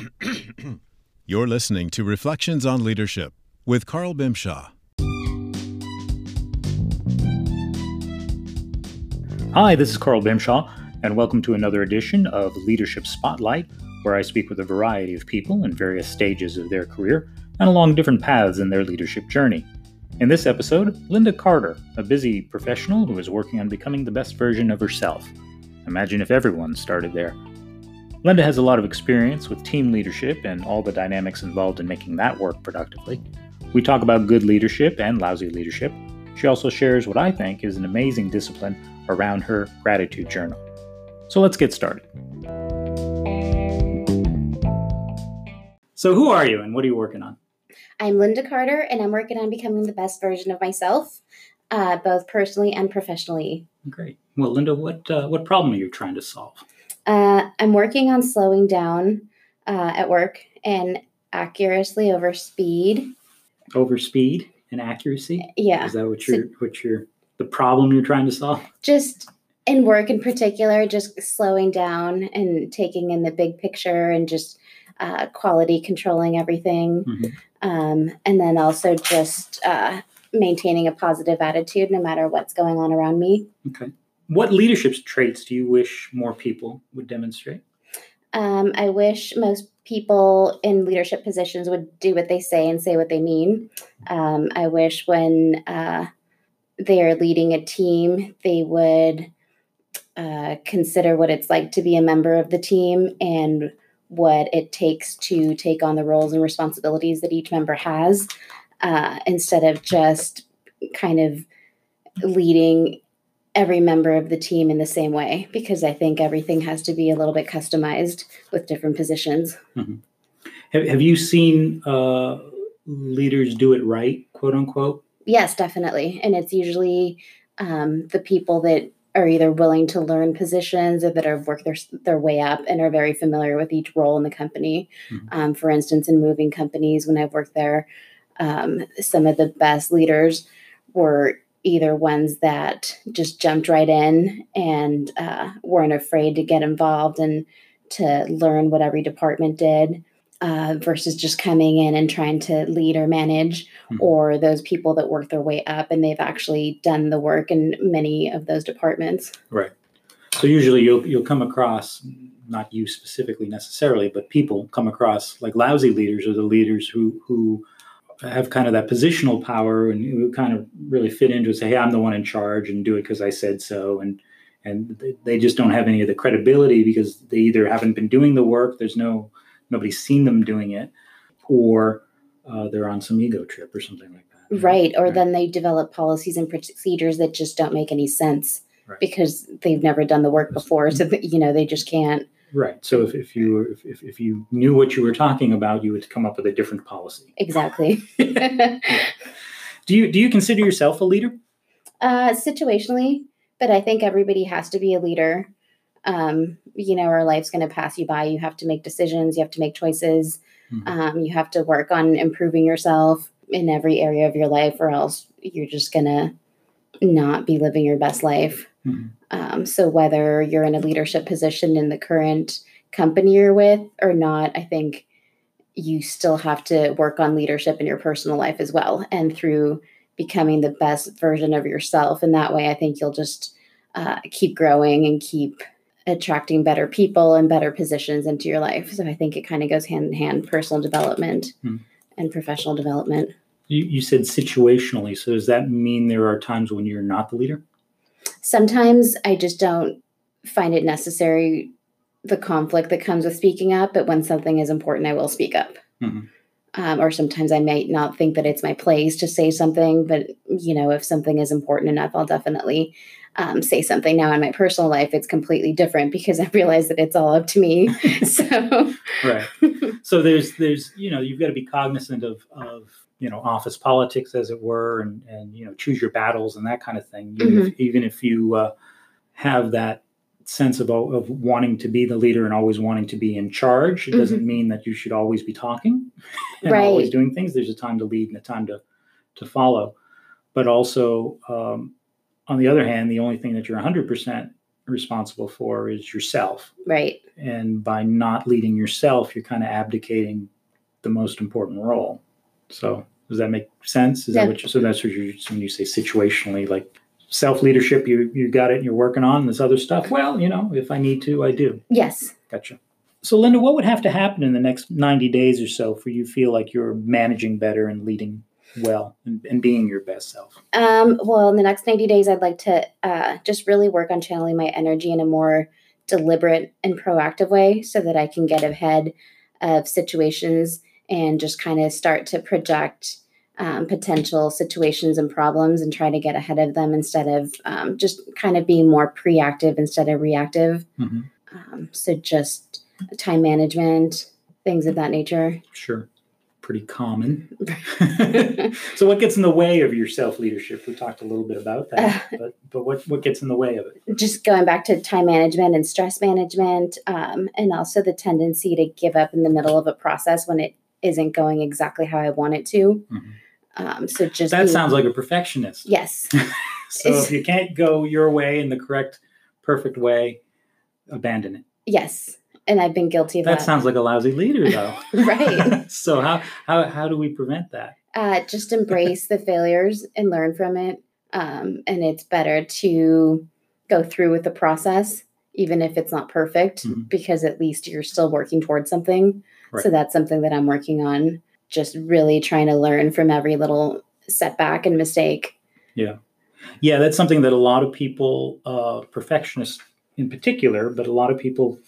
You're listening to Reflections on Leadership with Carl Bimshaw. Hi, this is Carl Bimshaw, and welcome to another edition of Leadership Spotlight, where I speak with a variety of people in various stages of their career and along different paths in their leadership journey. In this episode, Linda Carter, a busy professional who is working on becoming the best version of herself. Imagine if everyone started there. Linda has a lot of experience with team leadership and all the dynamics involved in making that work productively. We talk about good leadership and lousy leadership. She also shares what I think is an amazing discipline around her gratitude journal. So let's get started. So, who are you and what are you working on? I'm Linda Carter, and I'm working on becoming the best version of myself, uh, both personally and professionally. Great. Well, Linda, what uh, what problem are you trying to solve? Uh, I'm working on slowing down uh, at work and accuracy over speed. Over speed and accuracy. Yeah. Is that what you're so, what you're the problem you're trying to solve? Just in work in particular, just slowing down and taking in the big picture and just uh, quality controlling everything. Mm-hmm. Um, and then also just uh, maintaining a positive attitude no matter what's going on around me. Okay. What leadership traits do you wish more people would demonstrate? Um, I wish most people in leadership positions would do what they say and say what they mean. Um, I wish when uh, they are leading a team, they would uh, consider what it's like to be a member of the team and what it takes to take on the roles and responsibilities that each member has uh, instead of just kind of leading every member of the team in the same way because I think everything has to be a little bit customized with different positions. Mm-hmm. Have, have you seen uh, leaders do it right, quote unquote? Yes, definitely. And it's usually um, the people that are either willing to learn positions or that have worked their, their way up and are very familiar with each role in the company. Mm-hmm. Um, for instance, in moving companies, when I've worked there, um, some of the best leaders were either ones that just jumped right in and uh, weren't afraid to get involved and to learn what every department did uh, versus just coming in and trying to lead or manage, mm-hmm. or those people that work their way up and they've actually done the work in many of those departments. Right. So usually you'll you'll come across not you specifically necessarily, but people come across like lousy leaders or the leaders who who have kind of that positional power and you kind of really fit into say, hey, I'm the one in charge and do it because I said so, and and they just don't have any of the credibility because they either haven't been doing the work, there's no nobody's seen them doing it, or uh, they're on some ego trip or something like that. Right. Or right. then they develop policies and procedures that just don't make any sense right. because they've never done the work before. So, you know, they just can't. Right. So if, if you if, if you knew what you were talking about, you would come up with a different policy. Exactly. Do you do you consider yourself a leader? Uh, situationally, but I think everybody has to be a leader um, you know, our life's going to pass you by. You have to make decisions, you have to make choices, mm-hmm. um, you have to work on improving yourself in every area of your life, or else you're just going to not be living your best life. Mm-hmm. Um, so, whether you're in a leadership position in the current company you're with or not, I think you still have to work on leadership in your personal life as well. And through becoming the best version of yourself, in that way, I think you'll just uh, keep growing and keep attracting better people and better positions into your life. So I think it kind of goes hand in hand personal development hmm. and professional development. You, you said situationally. So does that mean there are times when you're not the leader? Sometimes I just don't find it necessary, the conflict that comes with speaking up. But when something is important, I will speak up. Mm-hmm. Um, or sometimes I might not think that it's my place to say something, but you know, if something is important enough, I'll definitely um, say something. Now in my personal life, it's completely different because I realize that it's all up to me. so right. So there's there's you know you've got to be cognizant of of you know office politics as it were, and and you know choose your battles and that kind of thing. Even mm-hmm. if, even if you uh, have that sense of of wanting to be the leader and always wanting to be in charge, it mm-hmm. doesn't mean that you should always be talking and right. always doing things. There's a time to lead and a time to to follow, but also um, on the other hand, the only thing that you're 100% responsible for is yourself. Right. And by not leading yourself, you're kind of abdicating the most important role. So does that make sense? Is Yeah. that what you, so that's what you when you say situationally, like self leadership, you you got it and you're working on this other stuff. Well, you know, if I need to, I do. Yes. Gotcha. So Linda, what would have to happen in the next 90 days or so for you feel like you're managing better and leading well and, and being your best self? Um, well, in the next 90 days, I'd like to uh, just really work on channeling my energy in a more deliberate and proactive way so that I can get ahead of situations and just kind of start to project um, potential situations and problems and try to get ahead of them instead of um, just kind of being more preactive instead of reactive. Mhm. Um, so just time management, things of that nature. Sure. Pretty common. so what gets in the way of your self leadership? We talked a little bit about that, but but what what gets in the way of it? just going back to time management and stress management, um, and also the tendency to give up in the middle of a process when it isn't going exactly how I want it to. Mhm. Um, so just That being- sounds like a perfectionist. yes, So if you can't go your way in the correct, perfect way, abandon it. yes, and I've been guilty of That that. sounds like a lousy leader, though. right. so how how how do we prevent that? Uh, just embrace the failures and learn from it. Um, and it's better to go through with the process, even if it's not perfect, Mhm. because at least you're still working towards something. So that's something that I'm working on. Just really trying to learn from every little setback and mistake. Yeah. Yeah, that's something that a lot of people, uh, perfectionists in particular, but a lot of people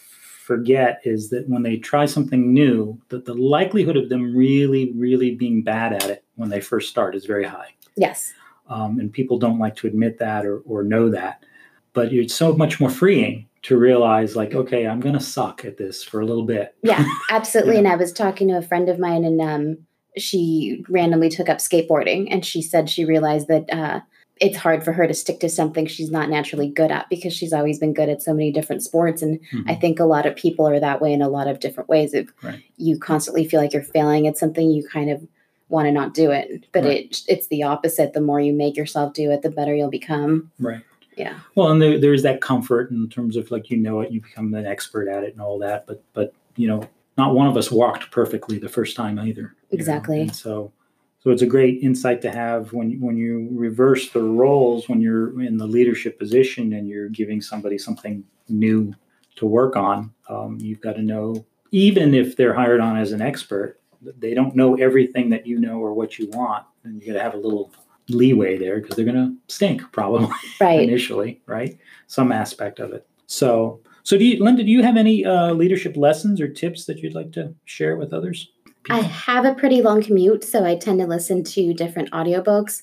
forget is that when they try something new, that the likelihood of them really, really being bad at it when they first start is very high. Yes. Um, and people don't like to admit that or, or know that. But it's so much more freeing to realize, like, okay, I'm to suck at this for a little bit. Yeah, absolutely. Yeah. And I was talking to a friend of mine, and um, she randomly took up skateboarding, and she said she realized that uh, it's hard for her to stick to something she's not naturally good at because she's always been good at so many different sports. And Mhm. I think a lot of people are that way in a lot of different ways. If Right. you constantly feel like you're failing at something, you kind of want to not do it. But Right. it it's the opposite. The more you make yourself do it, the better you'll become. Right. Yeah. Well, and there, there's that comfort in terms of like you know it, you become an expert at it and all that. But but you know, not one of us walked perfectly the first time either. Exactly. So so it's a great insight to have when when you reverse the roles when you're in the leadership position and you're giving somebody something new to work on. Um, you've got to know even if they're hired on as an expert, they don't know everything that you know or what you want, and you got to have a little leeway there because they're going to stink probably Right. initially, right? Some aspect of it. So, so do you, Linda? Do you have any uh, leadership lessons or tips that you'd like to share with others? I have a pretty long commute, so I tend to listen to different audiobooks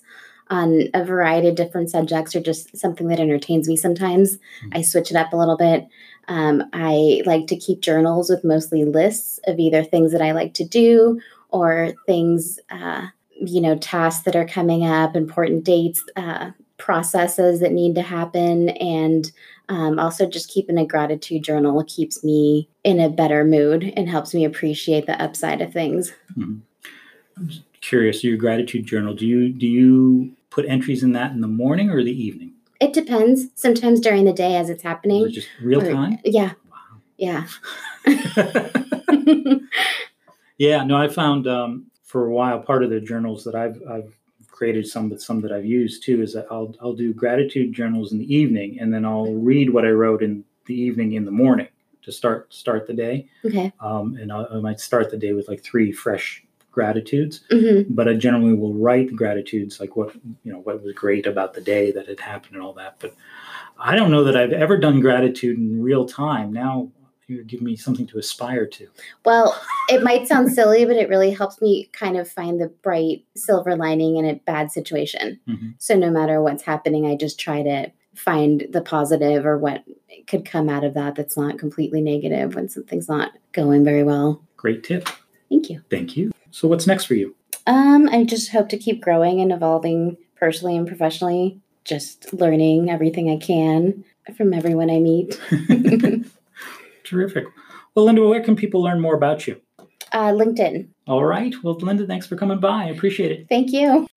on a variety of different subjects or just something that entertains me sometimes. Mhm. I switch it up a little bit. Um, I like to keep journals with mostly lists of either things that I like to do or things, uh, you know, tasks that are coming up, important dates, uh, processes that need to happen, and um, also just keeping a gratitude journal keeps me in a better mood and helps me appreciate the upside of things. I'm curious, your gratitude journal. Do you do you put entries in that in the morning or the evening? It depends. Sometimes during the day as it's happening. it just real or- time? Yeah. Yeah. yeah, no, I found um, for a while part of the journals that I've I've created some, but some that I've used too is that I'll I'll do gratitude journals in the evening, and then I'll read what I wrote in the evening in the morning to start start the day. okay. Um, and I, I might start the day with like three fresh gratitudes, hmm but I generally will write gratitudes like what you know what was great about the day that had happened and all that. But I don't know that I've ever done gratitude in real time. Now you give me something to aspire to. Well, it might sound silly, but it really helps me kind of find the bright silver lining in a bad situation. Mhm. So no matter what's happening, I just try to find the positive or what could come out of that that's not completely negative when something's not going very well. Great tip. Thank you. Thank you. So what's next for you? Um, I just hope to keep growing and evolving personally and professionally, just learning everything I can from everyone I meet. Terrific. Well, Linda, where can people learn more about you? Uh, LinkedIn. All right. Well, Linda, thanks for coming by. I appreciate it. Thank you.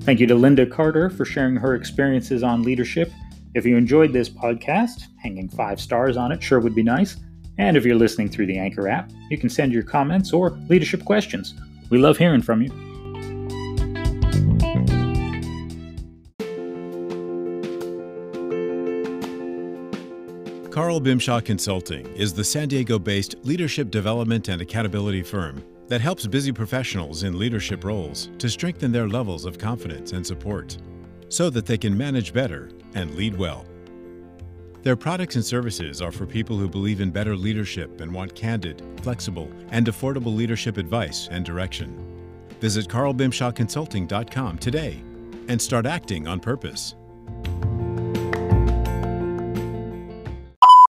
Thank you to Linda Carter for sharing her experiences on leadership. If you enjoyed this podcast, hanging five stars on it sure would be nice. And if you're listening through the Anchor app, you can send your comments or leadership questions we love hearing from you. Carl Bimshaw Consulting is the San Diego based leadership development and accountability firm that helps busy professionals in leadership roles to strengthen their levels of confidence and support so that they can manage better and lead well. Their products and services are for people who believe in better leadership and want candid, flexible, and affordable leadership advice and direction. Visit carlbimshawconsulting.com today and start acting on purpose.